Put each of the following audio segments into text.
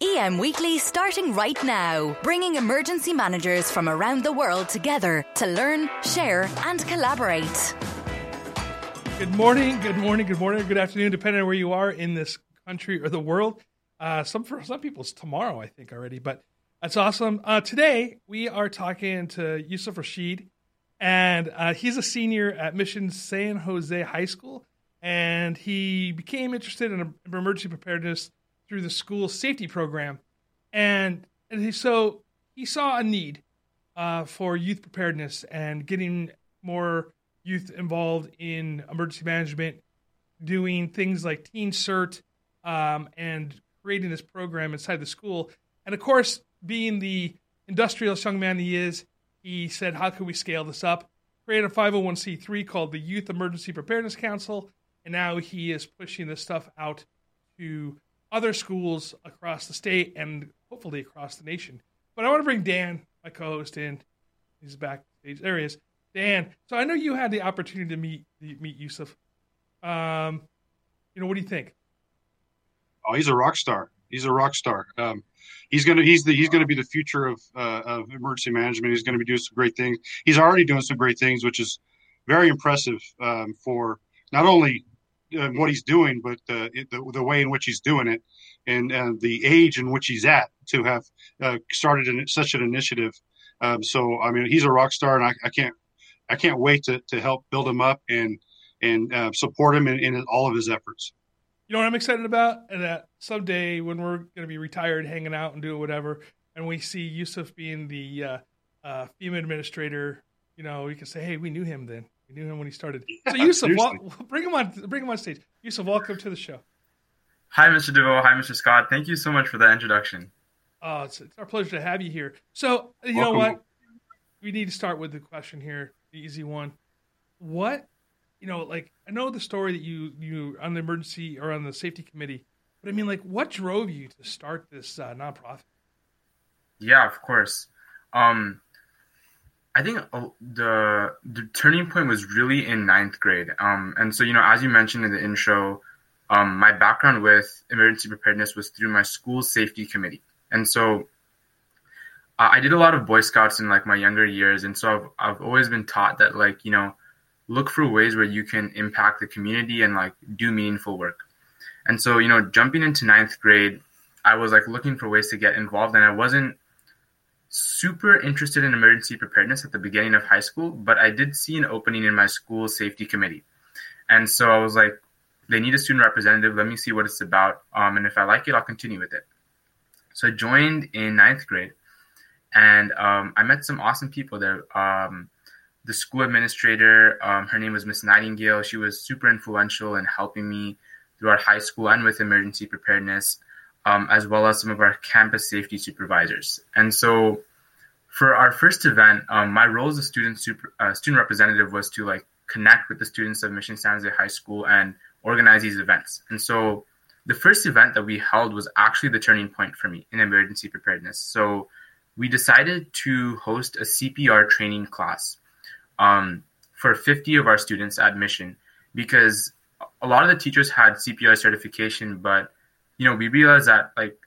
EM Weekly starting right now, bringing emergency managers from around the world together to learn, share, and collaborate. Good morning, good morning, good morning, good afternoon, depending on where you are in this country or the world. Uh, some for some people it's tomorrow, I think already, but that's awesome. Uh, today we are talking to Yusuf Rasheed, and uh, he's a senior at Mission San Jose High School, and he became interested in emergency preparedness through the school safety program, and and so he saw a need uh, for youth preparedness and getting more youth involved in emergency management, doing things like Teen CERT, um, and creating this program inside the school. And of course, being the industrious young man he is, he said, "How can we scale this up?" Created a 501c3 called the Youth Emergency Preparedness Council, and now he is pushing this stuff out to other schools across the state and hopefully across the nation. But I want to bring Dan, my co-host, in. He's backstage. There he is. Dan. So I know you had the opportunity to meet meet Yusuf. Um, you know, what do you think? Oh, he's a rock star. He's a rock star. Um, he's gonna he's the he's gonna be the future of uh, of emergency management. He's gonna be doing some great things. He's already doing some great things, which is very impressive um, for not only uh, what he's doing, but uh, the, the way in which he's doing it, and uh, the age in which he's at to have uh, started an, such an initiative. Um, so, I mean, he's a rock star, and I, I, can't, I can't wait to, to help build him up and and uh, support him in, in, all of his efforts. You know what I'm excited about? And that someday when we're going to be retired, hanging out and doing whatever, and we see Yusuf being the uh, FEMA administrator, you know, we can say, "Hey, we knew him then." We knew him when he started. So Yusuf, bring him on. Bring him on stage. Yusuf, welcome to the show. Hi, Mr. DeVoe. Hi, Mr. Scott. Thank you so much for that introduction. Oh, it's, it's our pleasure to have you here. So you welcome. know what? We need to start with the question here, the easy one. What, you know, like I know the story that you you on the emergency or on the safety committee, but I mean, like, what drove you to start this uh, nonprofit? Yeah, of course. Um, I think uh, the the turning point was really in ninth grade. Um, and so you know, as you mentioned in the intro, um, my background with emergency preparedness was through my school safety committee, and so I did a lot of Boy Scouts in like my younger years, and so I've I've always been taught that like you know, look for ways where you can impact the community and like do meaningful work. And so you know, jumping into ninth grade, I was like looking for ways to get involved, and I wasn't super interested in emergency preparedness at the beginning of high school, but I did see an opening in my school safety committee. And so I was like, they need a student representative. Let me see what it's about. Um, and if I like it, I'll continue with it. So I joined in ninth grade and um, I met some awesome people there. Um, the school administrator, um, her name was Miss Nightingale. She was super influential in helping me throughout high school and with emergency preparedness um, as well as some of our campus safety supervisors. And so for our first event, um, my role as a student super, uh, student representative was to like connect with the students of Mission San Jose High School and organize these events. And so the first event that we held was actually the turning point for me in emergency preparedness. So we decided to host a CPR training class um, for 50 of our students at Mission because a lot of the teachers had CPR certification, but you know, we realize that like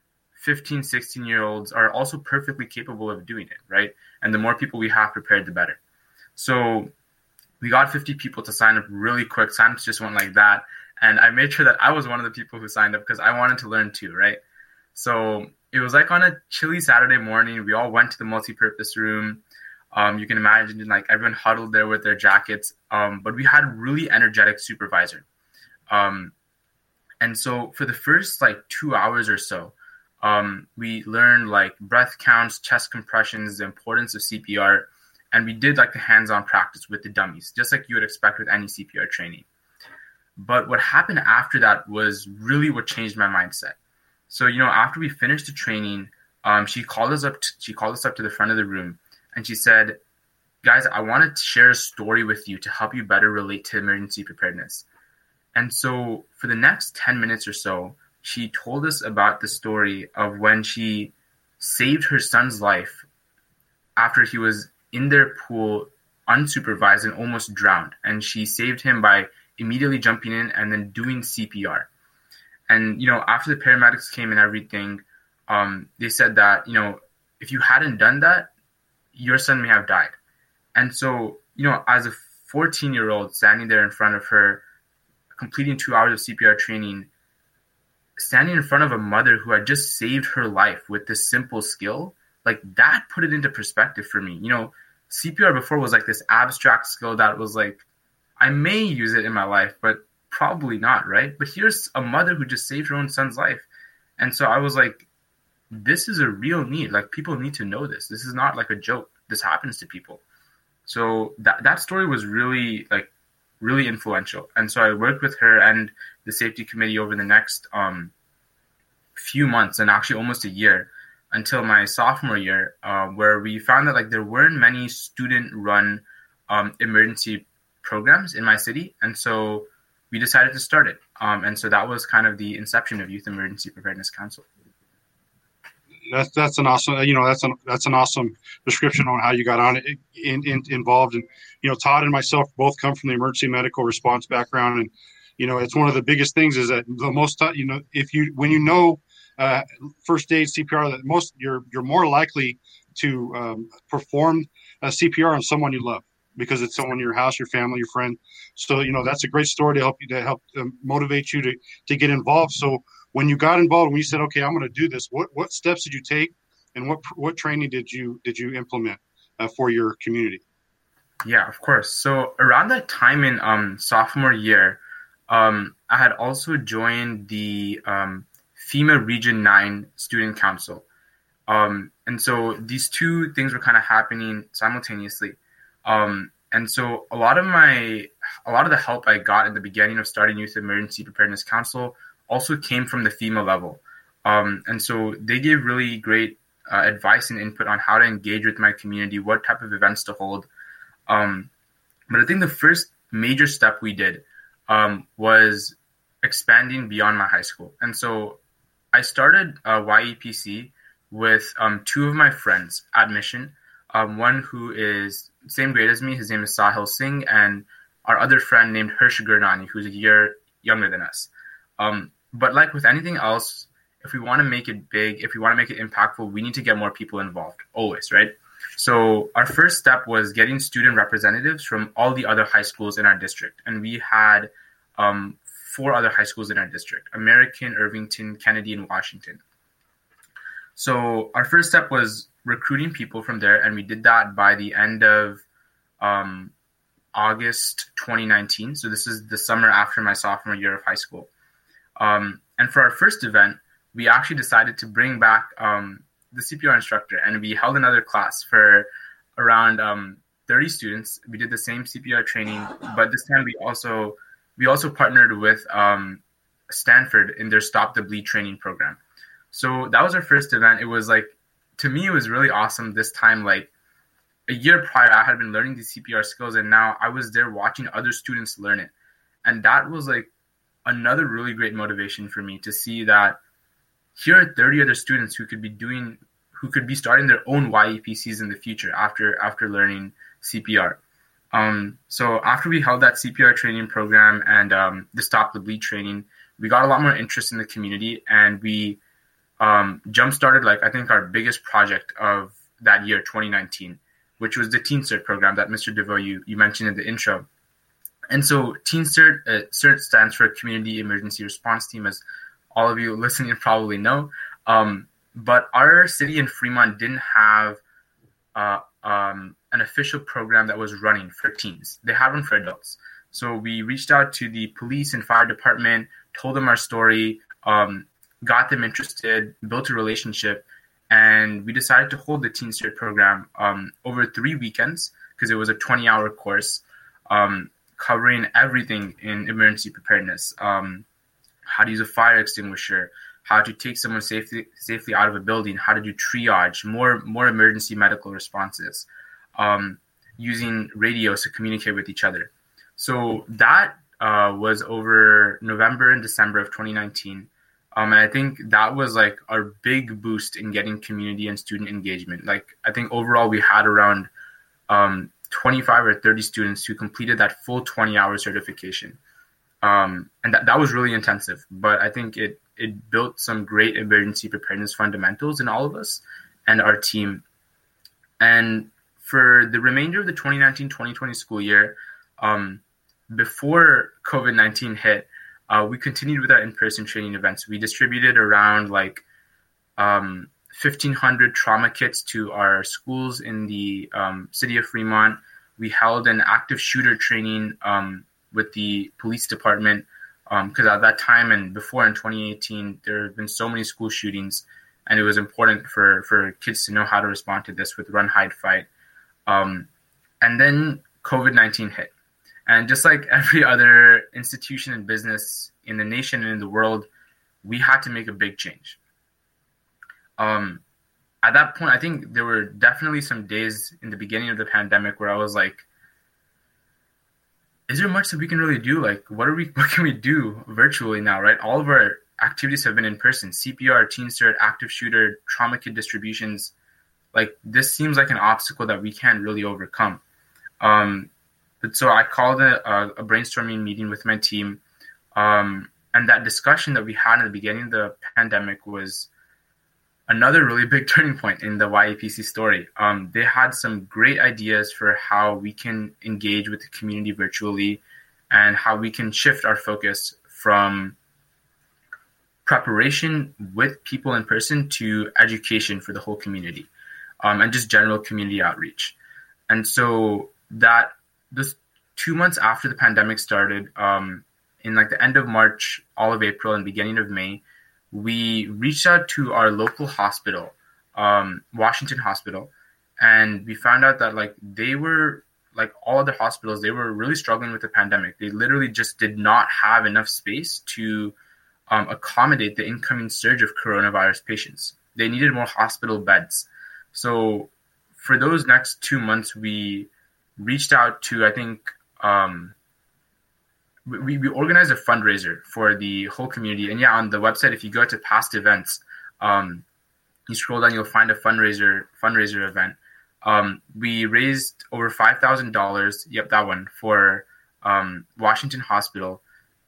15, 16 year olds are also perfectly capable of doing it, right? And the more people we have prepared, the better. So we got 50 people to sign up really quick. Signups just went like that. And I made sure that I was one of the people who signed up because I wanted to learn too, right? So it was like on a chilly Saturday morning. We all went to the multi-purpose room. Um, you can imagine like everyone huddled there with their jackets. Um, but we had really energetic supervisor. Um, and so for the first like two hours or so, um, we learned like breath counts, chest compressions, the importance of CPR, and we did like the hands-on practice with the dummies, just like you would expect with any CPR training. But what happened after that was really what changed my mindset. So you know, after we finished the training, um, she called us up. She called us up to the front of the room, and she said, guys, I want to share a story with you to help you better relate to emergency preparedness. And so, for the next 10 minutes or so, she told us about the story of when she saved her son's life after he was in their pool unsupervised and almost drowned. And she saved him by immediately jumping in and then doing CPR. And, you know, after the paramedics came and everything, um, they said that, you know, if you hadn't done that, your son may have died. And so, you know, as a 14 year old standing there in front of her, completing two hours of CPR training, standing in front of a mother who had just saved her life with this simple skill, like that put it into perspective for me. You know, CPR before was like this abstract skill that was like, I may use it in my life, but probably not, right? But here's a mother who just saved her own son's life. And so I was like, this is a real need. Like people need to know this. This is not like a joke. This happens to people. So that that story was really like really influential. And so I worked with her and the safety committee over the next um, few months and actually almost a year until my sophomore year, uh, where we found that like there weren't many student-run um, emergency programs in my city, and so we decided to start it. Um, and so that was kind of the inception of Youth Emergency Preparedness Council that's that's an awesome you know that's an that's an awesome description on how you got on it in, in, involved and you know Todd and myself both come from the emergency medical response background and you know it's one of the biggest things is that the most you know if you when you know uh, first aid CPR that most you're you're more likely to um, perform CPR on someone you love because it's someone in your house, your family, your friend. So you know that's a great story to help you to help um, motivate you to to get involved. So when you got involved, when you said, "Okay, I'm going to do this," what what steps did you take, and what what training did you did you implement uh, for your community? Yeah, of course. So around that time in um, sophomore year, um, I had also joined the um, FEMA Region Nine Student Council, um, and so these two things were kind of happening simultaneously. Um, and so a lot of my a lot of the help I got in the beginning of starting Youth Emergency Preparedness Council also came from the FEMA level. Um, and so they gave really great uh, advice and input on how to engage with my community, what type of events to hold. Um, but I think the first major step we did um, was expanding beyond my high school. And so I started uh, YEPC with um, two of my friends at Mission. Um, one who is same grade as me, his name is Sahil Singh, and our other friend named Hirsch Gurnani, who's a year younger than us. Um, but like with anything else, if we want to make it big, if we want to make it impactful, we need to get more people involved, always, right? So our first step was getting student representatives from all the other high schools in our district, and we had um, four other high schools in our district: American, Irvington, Kennedy, and Washington. So our first step was recruiting people from there, and we did that by the end of um, August 2019. So this is the summer after my sophomore year of high school. Um, and for our first event, we actually decided to bring back um, the CPR instructor, and we held another class for around um, 30 students. We did the same CPR training, but this time we also we also partnered with um, Stanford in their Stop the Bleed training program. So that was our first event. It was like to me, it was really awesome. This time, like a year prior, I had been learning these CPR skills, and now I was there watching other students learn it, and that was like another really great motivation for me to see that here are 30 other students who could be doing who could be starting their own YEPCs in the future after after learning CPR. Um, so after we held that CPR training program and um, the Stop the Bleed training, we got a lot more interest in the community, and we um, jump started like I think our biggest project of that year, 2019, which was the Teen Cert program that Mr. DeVoe you, you mentioned in the intro. And so Teen CERT, uh, CERT stands for Community Emergency Response Team, as all of you listening probably know. Um, but our city in Fremont didn't have uh, um, an official program that was running for teens. They had one for adults. So we reached out to the police and fire department, told them our story, um, got them interested, built a relationship, and we decided to hold the Teen CERT program um, over three weekends because it was a 20 hour course. Um, covering everything in emergency preparedness. Um, how to use a fire extinguisher, how to take someone safely safely out of a building, how to do triage, more more emergency medical responses. Um, using radios to communicate with each other. So that uh, was over November and December of 2019. Um, and I think that was like our big boost in getting community and student engagement. Like I think overall we had around um, 25 or 30 students who completed that full 20 hour certification. Um, and that, that was really intensive, but I think it, it built some great emergency preparedness fundamentals in all of us and our team. And for the remainder of the 2019-2020 school year, um, before COVID-19 hit, uh, we continued with our in-person training events. We distributed around like um, 1,500 trauma kits to our schools in the um, city of Fremont. We held an active shooter training um, with the police department because um, at that time and before in 2018, there have been so many school shootings, and it was important for for kids to know how to respond to this with run, hide, fight. Um, and then COVID 19 hit. And just like every other institution and business in the nation and in the world, we had to make a big change. Um, at that point, I think there were definitely some days in the beginning of the pandemic where I was like, is there much that we can really do? Like, what are we? What can we do virtually now? Right? All of our activities have been in person. CPR, Teen Cert, active shooter, trauma kit distributions. Like, this seems like an obstacle that we can't really overcome. Um, but so I called a, a brainstorming meeting with my team, um, and that discussion that we had in the beginning of the pandemic was another really big turning point in the YEPC story. Um, they had some great ideas for how we can engage with the community virtually and how we can shift our focus from preparation with people in person to education for the whole community um, and just general community outreach. And so that this two months after the pandemic started, um, in like the end of March, all of April, and beginning of May, we reached out to our local hospital, um, Washington Hospital, and we found out that like they were like all other hospitals, they were really struggling with the pandemic. They literally just did not have enough space to um, accommodate the incoming surge of coronavirus patients. They needed more hospital beds. So for those next two months, we reached out to I think um, we, we organized a fundraiser for the whole community. And yeah, on the website, if you go to past events, um, you scroll down, you'll find a fundraiser fundraiser event. Um, we raised over five thousand dollars. Yep, that one for um, Washington Hospital,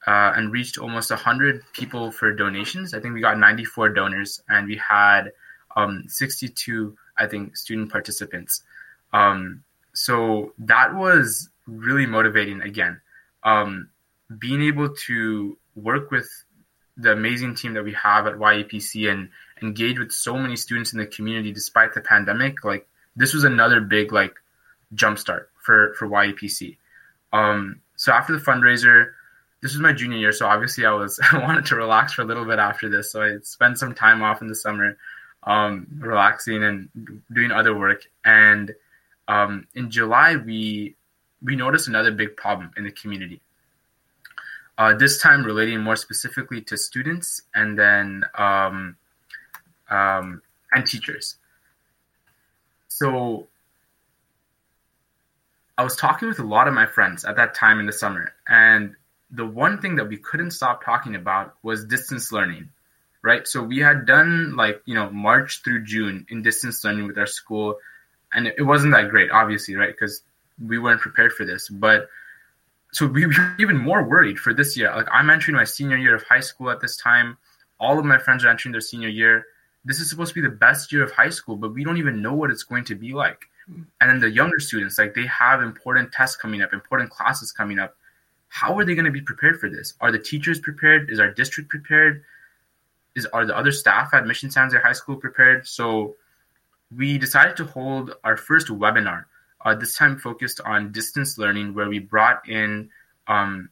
uh, and reached almost hundred people for donations. I think we got ninety four donors, and we had um, sixty two, I think, student participants. Um, so that was really motivating. Again, um, being able to work with the amazing team that we have at YEPC and engage with so many students in the community despite the pandemic, like this was another big like jumpstart for for YEPC. Um, so after the fundraiser, this was my junior year, so obviously I was I wanted to relax for a little bit after this, so I spent some time off in the summer, um, relaxing and doing other work. And um, in July, we we noticed another big problem in the community uh, this time relating more specifically to students and then um, um, and teachers. So I was talking with a lot of my friends at that time in the summer, and the one thing that we couldn't stop talking about was distance learning, right? So we had done like you know March through June in distance learning with our school, and it wasn't that great, obviously, right? Because we weren't prepared for this, but so we were even more worried for this year. Like I'm entering my senior year of high school at this time. All of my friends are entering their senior year. This is supposed to be the best year of high school, but we don't even know what it's going to be like. And then the younger students, like they have important tests coming up, important classes coming up. How are they going to be prepared for this? Are the teachers prepared? Is our district prepared? Is are the other staff at Mission San Jose High School prepared? So we decided to hold our first webinar uh, this time focused on distance learning, where we brought in um,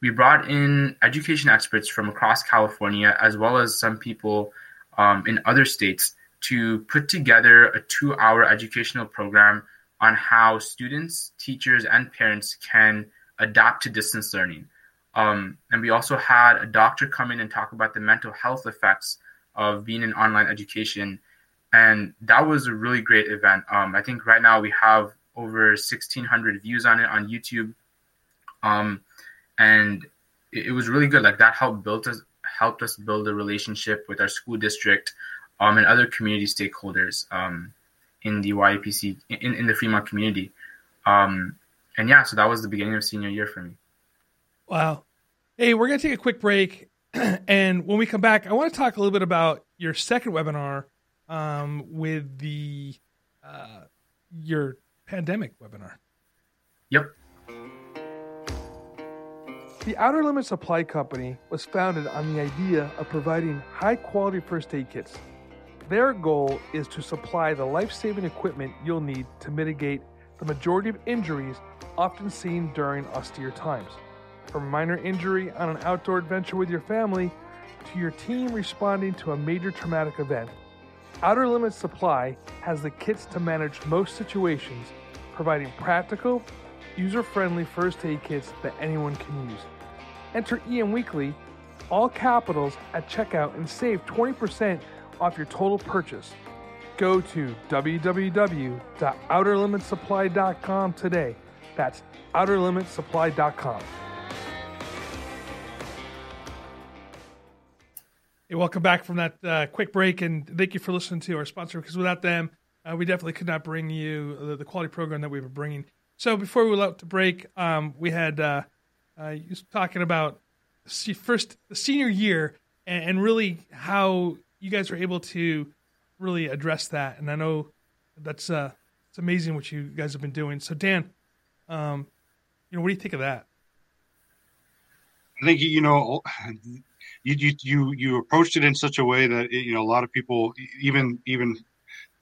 we brought in education experts from across California, as well as some people um, in other states, to put together a two-hour educational program on how students, teachers, and parents can adapt to distance learning. Um, and we also had a doctor come in and talk about the mental health effects of being in online education and that was a really great event. Um, I think right now we have over 1,600 views on it on YouTube. Um, and it, it was really good. Like that helped build us helped us build a relationship with our school district um, and other community stakeholders um, in the YEPC in, in the Fremont community. Um, and yeah, so that was the beginning of senior year for me. Wow. Hey, we're going to take a quick break. and when we come back, I want to talk a little bit about your second webinar um, with the uh, your pandemic webinar. Yep. The Outer Limit Supply Company was founded on the idea of providing high quality first aid kits. Their goal is to supply the life saving equipment you'll need to mitigate the majority of injuries often seen during austere times. From minor injury on an outdoor adventure with your family to your team responding to a major traumatic event, Outer Limits Supply has the kits to manage most situations, providing practical, user friendly first aid kits that anyone can use. Enter EM Weekly, all capitals, at checkout and save 20% off your total purchase. Go to www.outerlimitsupply.com today. That's outerlimitsupply.com. Hey, welcome back from that uh, quick break, and thank you for listening to our sponsor. Because without them, uh, we definitely could not bring you the, the, quality program that we were bringing. So before we out to break, um, we had uh, uh, talking about first the senior year and, and, really how you guys were able to really address that. And I know that's uh, it's amazing what you guys have been doing. So Dan, um, you know, what do you think of that? I think you know you you you you approached it in such a way that you know a lot of people even even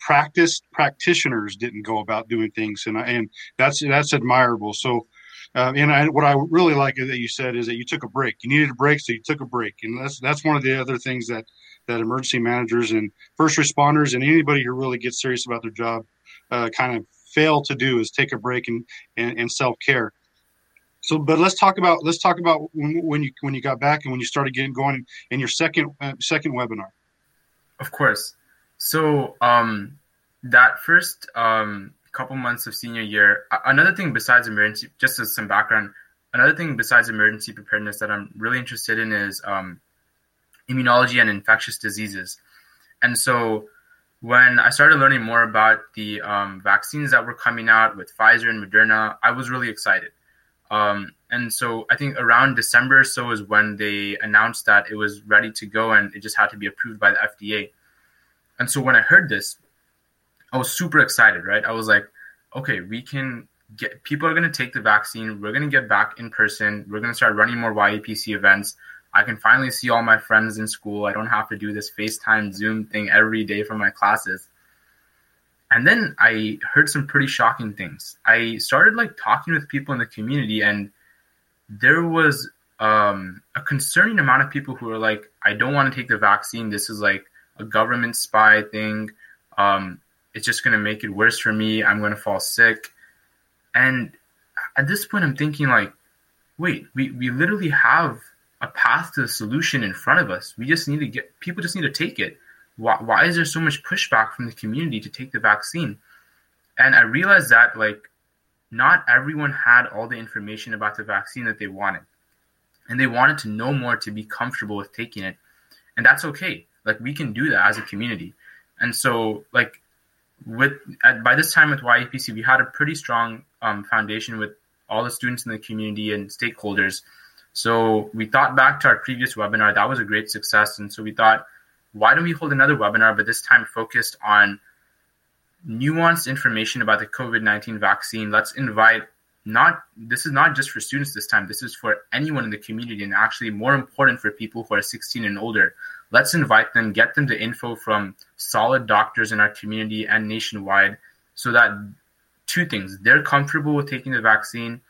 practiced practitioners didn't go about doing things and and that's that's admirable so uh, and I, what I really like that you said is that you took a break. You needed a break, so you took a break, and that's that's one of the other things that that emergency managers and first responders and anybody who really gets serious about their job uh, kind of fail to do is take a break and and, and self care. So, but let's talk about let's talk about when, you when you got back and when you started getting going in your second uh, second webinar. Of course. So um, that first um, couple months of senior year, another thing besides emergency, just as some background, another thing besides emergency preparedness that I'm really interested in is um, immunology and infectious diseases. And so when I started learning more about the um, vaccines that were coming out with Pfizer and Moderna, I was really excited. Um, and so I think around December so is when they announced that it was ready to go and it just had to be approved by the FDA. And so when I heard this, I was super excited, right? I was like, okay, we can get people are going to take the vaccine. We're going to get back in person. We're going to start running more YEPC events. I can finally see all my friends in school. I don't have to do this FaceTime Zoom thing every day for my classes. And then I heard some pretty shocking things. I started like talking with people in the community, and there was um, a concerning amount of people who were like, I don't want to take the vaccine. This is like a government spy thing. Um, it's just going to make it worse for me. I'm going to fall sick. And at this point, I'm thinking, like, wait, we, we literally have a path to the solution in front of us. We just need to get people just need to take it why, why is there so much pushback from the community to take the vaccine? And I realized that like not everyone had all the information about the vaccine that they wanted. And they wanted to know more to be comfortable with taking it. And that's okay. Like we can do that as a community. And so like with at, by this time with YEPC, we had a pretty strong um, foundation with all the students in the community and stakeholders. So we thought back to our previous webinar. That was a great success. And so we thought, why don't we hold another webinar, but this time focused on nuanced information about the COVID 19 vaccine? Let's invite not this is not just for students this time this is for anyone in the community and actually more important for people who are 16 and older let's invite them get them the info from solid doctors in our community and nationwide so that two things they're comfortable with taking the vaccine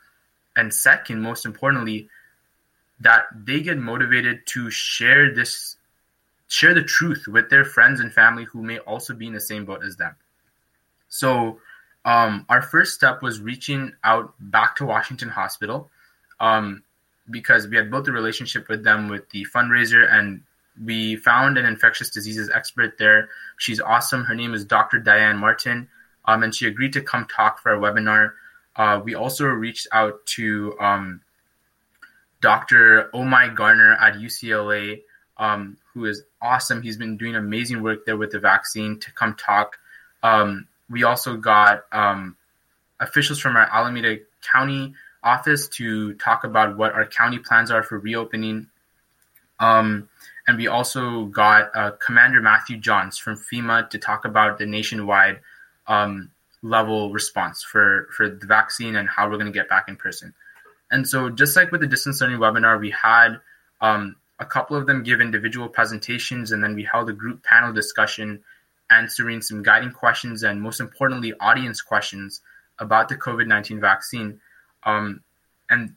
and second most importantly that they get motivated to share this share the truth with their friends and family who may also be in the same boat as them. So, um, our first step was reaching out back to Washington Hospital um, because we had built a relationship with them with the fundraiser and we found an infectious diseases expert there. She's awesome. Her name is Dr. Diane Martin. um, and she agreed to come talk for our webinar. Uh, we also reached out to um, Dr. Omai Garner at UCLA, um, who is awesome. He's been doing amazing work there with the vaccine to come talk. Um, we also got um, officials from our Alameda County office to talk about what our county plans are for reopening. Um, and we also got uh, Commander Matthew Johns from FEMA to talk about the nationwide um, level response for, for the vaccine and how we're going to get back in person. And so, just like with the distance learning webinar, we had um, a couple of them give individual presentations, and then we held a group panel discussion answering some guiding questions and, most importantly, audience questions about the COVID 19 vaccine. Um, and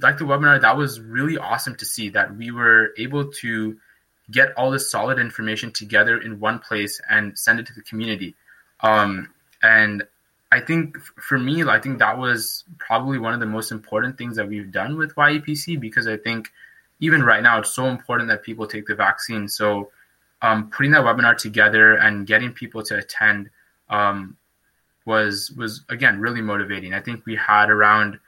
like the webinar, that was really awesome to see that we were able to get all this solid information together in one place and send it to the community. Um, and I think for me, I think that was probably one of the most important things that we've done with YEPC because I think even right now it's so important that people take the vaccine. So um, putting that webinar together and getting people to attend um, was was again really motivating. I think we had around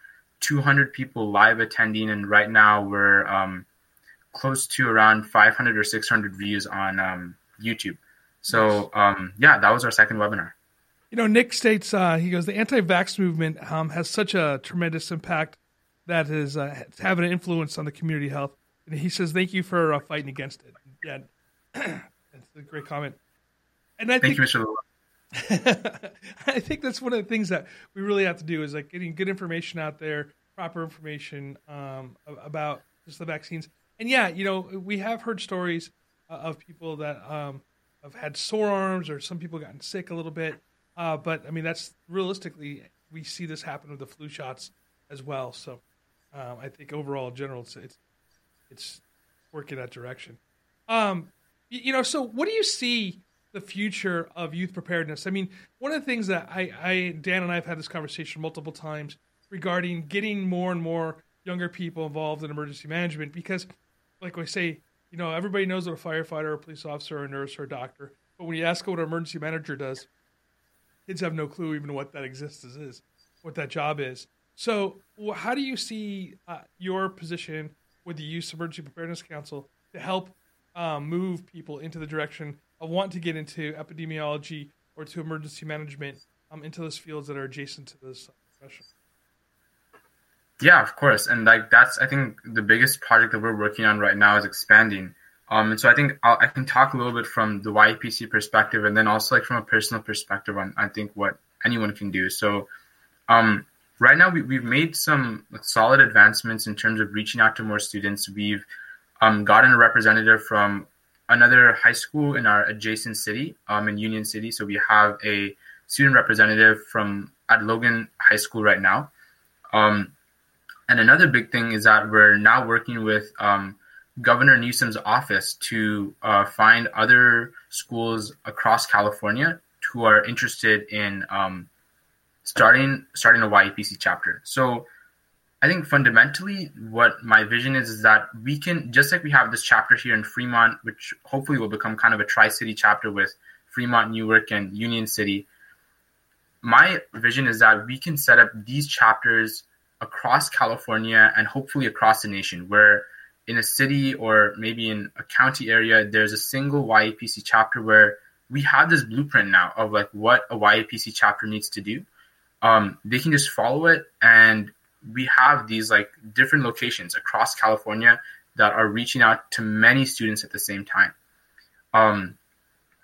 200 people live attending, and right now we're um, close to around 500 or 600 views on um, YouTube. So um, yeah, that was our second webinar. You know, Nick states uh, he goes the anti-vax movement um, has such a tremendous impact that is uh, having an influence on the community health, and he says thank you for uh, fighting against it. Yeah, that's a great comment. And I thank think, you, Mr. I think that's one of the things that we really have to do is like getting good information out there, proper information um, about just the vaccines. And yeah, you know, we have heard stories uh, of people that um, have had sore arms or some people gotten sick a little bit. Uh, but I mean, that's realistically, we see this happen with the flu shots as well. So um, I think overall, in general, it's, it's, it's working that direction. Um, you, know, so what do you see the future of youth preparedness. I mean, one of the things that I, I Dan and I have had this conversation multiple times regarding getting more and more younger people involved in emergency management because, like I say, you know, everybody knows what a firefighter, a police officer, a nurse, or a doctor. But when you ask what an emergency manager does, kids have no clue even what that exists is, what that job is. So, how do you see uh, your position with the Youth Emergency Preparedness Council to help um, move people into the direction I want to get into epidemiology or to emergency management um, into those fields that are adjacent to this profession. Yeah, of course, and like that's I think the biggest project that we're working on right now is expanding. Um, and so I think I'll, i can talk a little bit from the YEPC perspective, and then also like from a personal perspective on I think what anyone can do. So, um, right now we, we've made some solid advancements in terms of reaching out to more students. We've um, gotten a representative from another high school in our adjacent city, um, in Union City. So we have a student representative from at Logan High School right now. Um, and another big thing is that we're now working with um, Governor Newsom's office to uh, find other schools across California who are interested in um, starting starting a YEPC chapter. So I think fundamentally, what my vision is is that we can just like we have this chapter here in Fremont, which hopefully will become kind of a tri-city chapter with Fremont, Newark, and Union City. My vision is that we can set up these chapters across California and hopefully across the nation, where in a city or maybe in a county area, there's a single YEPC chapter where we have this blueprint now of like what a YEPC chapter needs to do. Um, they can just follow it and we have these like different locations across California that are reaching out to many students at the same time. Um,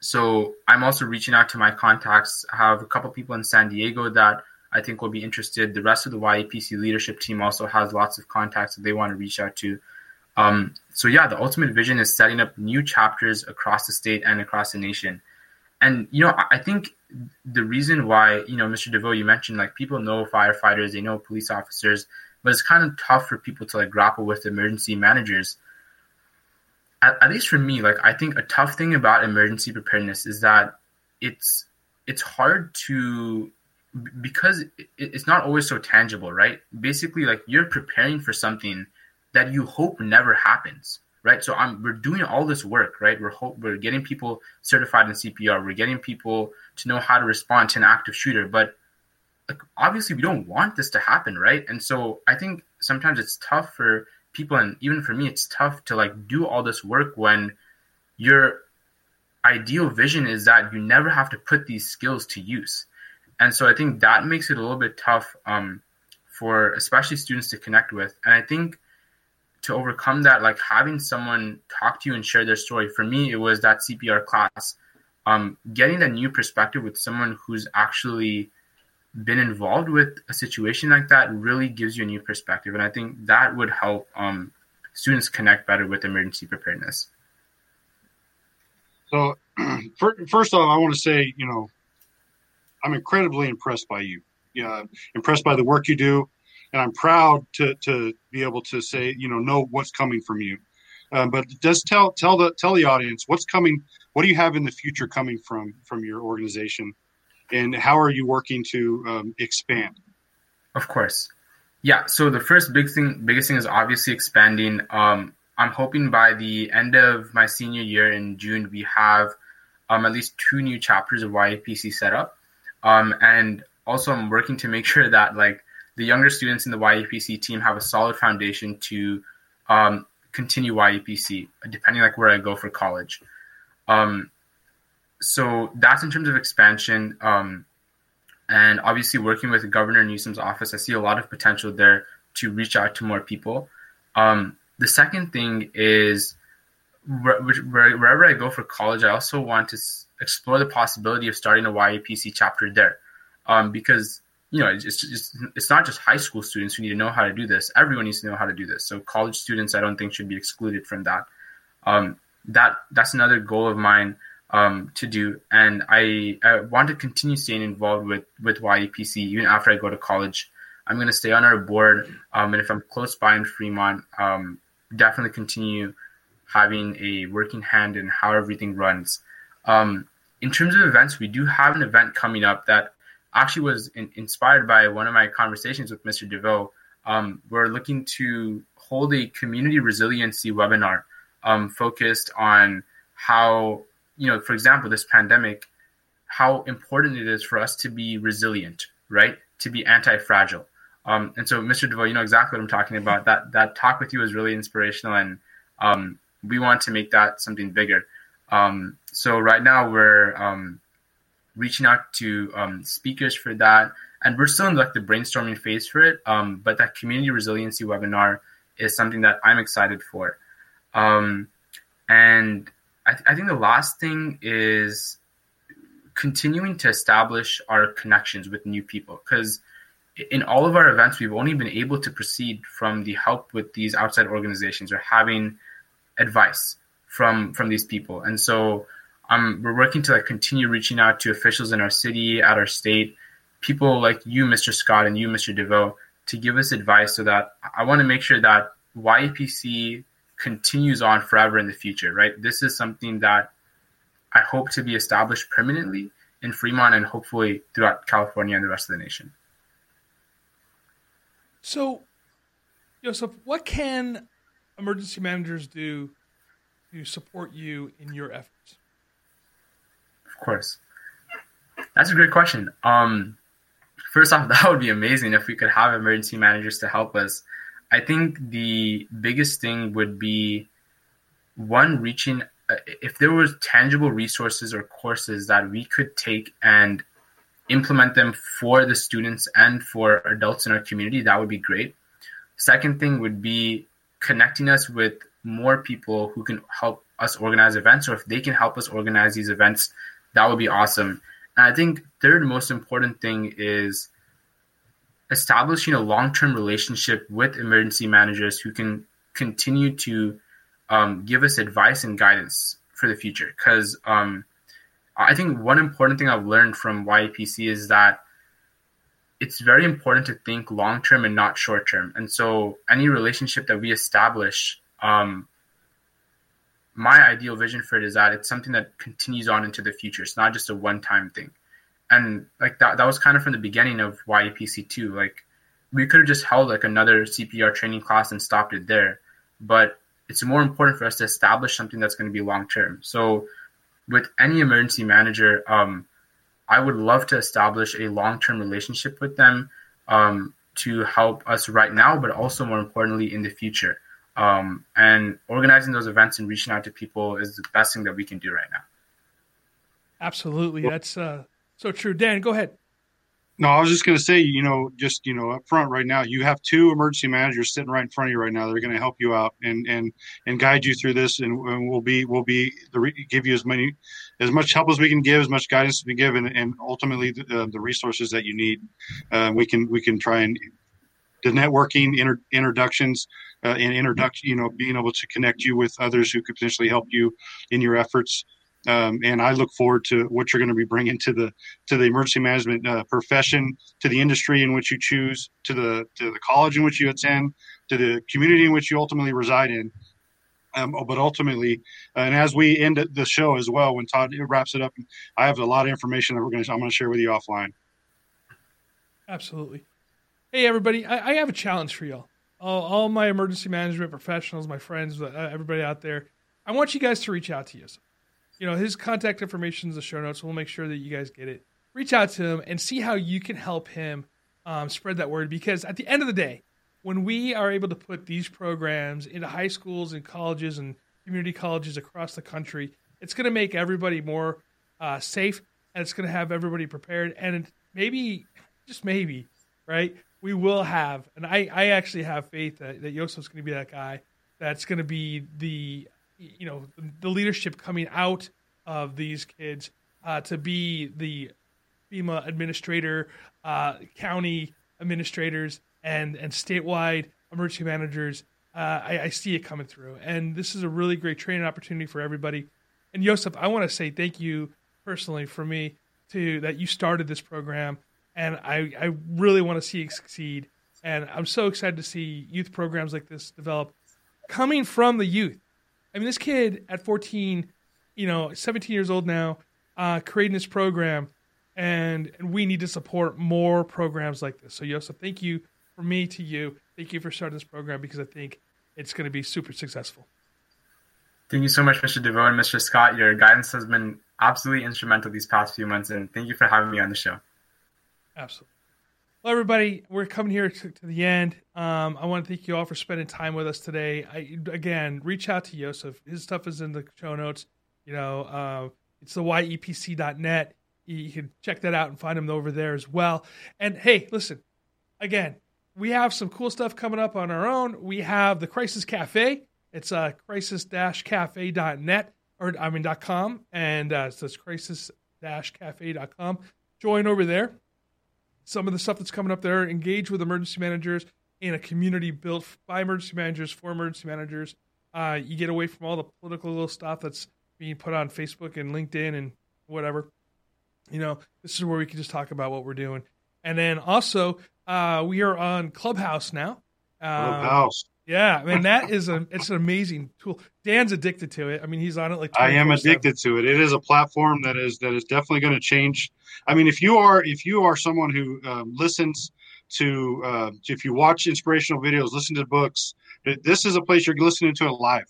so I'm also reaching out to my contacts. I have a couple people in San Diego that I think will be interested. The rest of the YEPC leadership team also has lots of contacts that they want to reach out to. Um, so yeah, the ultimate vision is setting up new chapters across the state and across the nation. And you know, I think the reason why you know mr devoe you mentioned like people know firefighters they know police officers but it's kind of tough for people to like grapple with emergency managers. At, at least for me like i think a tough thing about emergency preparedness is that it's it's hard to because it's not always so tangible right? Basically like you're preparing for something that you hope never happens right? So I'm we're doing all this work, right? We're we're getting people certified in CPR. We're getting people to know how to respond to an active shooter, but like obviously we don't want this to happen, right? And so I think sometimes it's tough for people and even for me it's tough to like do all this work when your ideal vision is that you never have to put these skills to use. And so I think that makes it a little bit tough um, for especially students to connect with. And I think to overcome that, like having someone talk to you and share their story, for me, it was that CPR class. Um, getting a new perspective with someone who's actually been involved with a situation like that really gives you a new perspective. And I think that would help um, students connect better with emergency preparedness. So, first off, I want to say, you know, I'm incredibly impressed by you. Yeah, impressed by the work you do, and I'm proud to to be able to say, you know, know what's coming from you. Um, but just tell tell the tell the audience what's coming. What do you have in the future coming from from your organization, and how are you working to um, expand? Of course, yeah. So the first big thing, biggest thing is obviously expanding. Um, I'm hoping by the end of my senior year in June, we have um, at least two new chapters of YEPC set up. Um, and also, I'm working to make sure that like the younger students in the YEPC team have a solid foundation to um, continue YEPC, depending like where I go for college. Um, so that's in terms of expansion. Um, and obviously, working with Governor Newsom's office, I see a lot of potential there to reach out to more people. Um, the second thing is wherever I go for college, I also want to explore the possibility of starting a YEPC chapter there, um, because you know it's, it's it's not just high school students who need to know how to do this. Everyone needs to know how to do this. So college students, I don't think should be excluded from that. Um, that that's another goal of mine um, to do, and I, I want to continue staying involved with with YEPC even after I go to college. I'm going to stay on our board, um, and if I'm close by in Fremont, um, definitely continue having a working hand in how everything runs. Um, in terms of events, we do have an event coming up that actually was in, inspired by one of my conversations with Mr. DeVoe. Um, we're looking to hold a community resiliency webinar um, focused on how, you know, for example, this pandemic, how important it is for us to be resilient, right? To be anti fragile. Um, and so, Mr. DeVoe, you know exactly what I'm talking about. That that talk with you was really inspirational, and um, we want to make that something bigger. Um, so right now we're um, reaching out to um, speakers for that, and we're still in like the brainstorming phase for it. Um, but that community resiliency webinar is something that I'm excited for. Um, and I, th- I think the last thing is continuing to establish our connections with new people because in all of our events we've only been able to proceed from the help with these outside organizations or having advice from from these people. And so um, we're working to like continue reaching out to officials in our city, at our state, people like you, Mr. Scott, and you, Mr. DeVoe, to give us advice so that I want to make sure that YEPC continues on forever in the future, right? This is something that I hope to be established permanently in Fremont and hopefully throughout California and the rest of the nation. So, Joseph, what can emergency managers do to support you in your efforts? Course. That's a great question. Um, first off, that would be amazing if we could have emergency managers to help us. I think the biggest thing would be one reaching uh, if there was tangible resources or courses that we could take and implement them for the students and for adults in our community, that would be great. Second thing would be connecting us with more people who can help us organize events, or if they can help us organize these events, that would be awesome. And I think third most important thing is establishing a long-term relationship with emergency managers who can continue to um, give us advice and guidance for the future. Because um, I think one important thing I've learned from YEPC is that it's very important to think long term and not short term. And so, any relationship that we establish, um, my ideal vision for it is that it's something that continues on into the future. It's not just a one time thing. And like that, that was kind of from the beginning of YEPC too. Like we could have just held like another CPR training class and stopped it there, but it's more important for us to establish something that's going to be long term. So, with any emergency manager, um, I would love to establish a long term relationship with them um, to help us right now, but also more importantly in the future. Um, and organizing those events and reaching out to people is the best thing that we can do right now. Absolutely, that's uh, so true. Dan, go ahead. No, I was just going to say, you know, just you know, up front right now, you have two emergency managers sitting right in front of you right now. They're going to help you out and and and guide you through this, and, and we'll be we'll be the, give you as many as much help as we can give, as much guidance as we give, and, and ultimately the, uh, the resources that you need. Uh, we can we can try and the networking inter, introductions uh, and introduction, you know, being able to connect you with others who could potentially help you in your efforts. Um, and I look forward to what you're going to be bringing to the to the emergency management uh, profession, to the industry in which you choose, to the to the college in which you attend, to the community in which you ultimately reside in. Um, but ultimately, and as we end the show as well, when Todd wraps it up, I have a lot of information that we're going to I'm going to share with you offline. Absolutely. Hey everybody, I, I have a challenge for y'all. All, all my emergency management professionals, my friends, uh, everybody out there. I want you guys to reach out to you you know, his contact information is in the show notes. We'll make sure that you guys get it. Reach out to him and see how you can help him um, spread that word. Because at the end of the day, when we are able to put these programs into high schools and colleges and community colleges across the country, it's going to make everybody more uh, safe and it's going to have everybody prepared. And maybe, just maybe, right? We will have, and I, I actually have faith that, that Yusuf's going to be that guy that's going to be the you know the leadership coming out of these kids uh, to be the FEMA administrator, uh, county administrators, and and statewide emergency managers. Uh, I, I, see it coming through, and this is a really great training opportunity for everybody. And Yusuf, I want to say thank you personally for me to that you started this program, and I I really want to see it succeed. And I'm so excited to see youth programs like this develop, coming from the youth. I mean, this kid at 14, you know, 17 years old now, uh, creating this program, and, we need to support more programs like this. So, Yusuf, thank you from me to you. Thank you for starting this program because I think it's going to be super successful. Thank you so much, Mr. DeVoe and Mr. Scott. Your guidance has been absolutely instrumental these past few months, and thank you for having me on the show. Absolutely. Well, everybody, we're coming here to, to the end. Um, I want to thank you all for spending time with us today. I, again, reach out to Yusuf. His stuff is in the show notes. You know, uh, it's the yepc.net. You can check that out and find him over there as well. And hey, listen, again, we have some cool stuff coming up on our own. We have the Crisis Cafe. It's uh, crisis-cafe.net or I mean .com, and uh, so it's crisis-cafe.com. Join over there some of the stuff that's coming up there. Engage with emergency managers in a community built by emergency managers for emergency managers. Uh, you get away from all the political little stuff that's being put on Facebook and LinkedIn and whatever. You know, this is where we can just talk about what we're doing. And then also, uh, we are on Clubhouse now. Um, Clubhouse. Yeah, I mean that is a it's an amazing tool. Dan's addicted to it. I mean, he's on it like I am addicted to it. It is a platform that is that is definitely going to change. I mean, if you are if you are someone who um, listens to uh, if you watch inspirational videos, listen to books, this is a place you're listening to it live,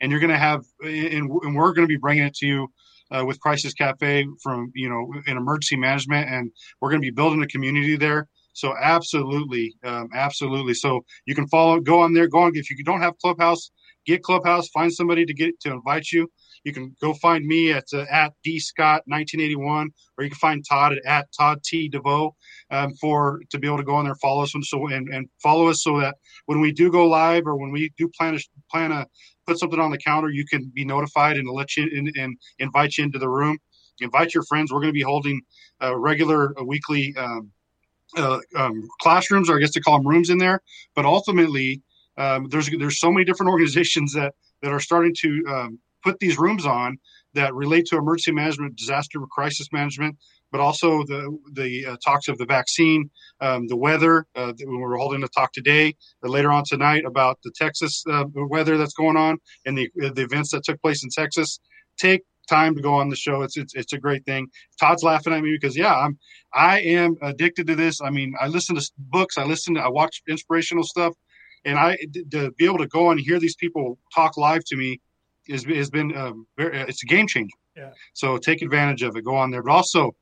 and you're going to have and, and we're going to be bringing it to you. Uh, with Crisis Cafe from you know in emergency management, and we're going to be building a community there so absolutely, um, absolutely. So you can follow, go on there, go on. If you don't have Clubhouse, get Clubhouse. Find somebody to get to invite you. You can go find me at uh, at d scott 1981, or you can find Todd at, at Todd T Devoe um, for to be able to go on there, follow us, and so and, and follow us so that when we do go live or when we do plan to plan to put something on the counter, you can be notified and let you in, and invite you into the room. Invite your friends. We're going to be holding a regular a weekly. Um, uh, um, classrooms, or I guess to call them rooms in there. But ultimately, um, there's there's so many different organizations that that are starting to um, put these rooms on that relate to emergency management, disaster crisis management, but also the the uh, talks of the vaccine, um, the weather. Uh, we're holding a talk today, uh, later on tonight, about the Texas uh, weather that's going on and the the events that took place in Texas. Take time to go on the show. It's it's it's a great thing. Todd's laughing at me because yeah, I'm I am addicted to this. I mean, I listen to books, I listen to, I watch inspirational stuff. and I to be able to go and hear these people talk live to me is has been um, very, it's a game changer. Yeah. So take advantage of it. Go on there, but also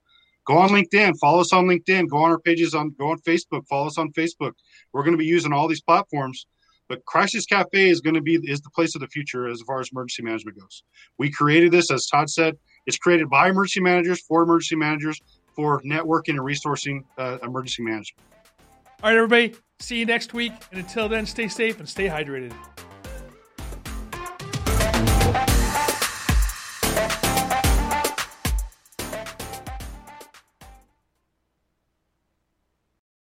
go on LinkedIn. Follow us on LinkedIn. Go on our pages on go on Facebook. Follow us on Facebook. We're going to be using all these platforms. But Crisis Cafe is going to be is the place of the future as far as emergency management goes. We created this, as Todd said, it's created by emergency managers for emergency managers for networking and resourcing uh, emergency management. All right, everybody. See you next week. And until then, stay safe and stay hydrated.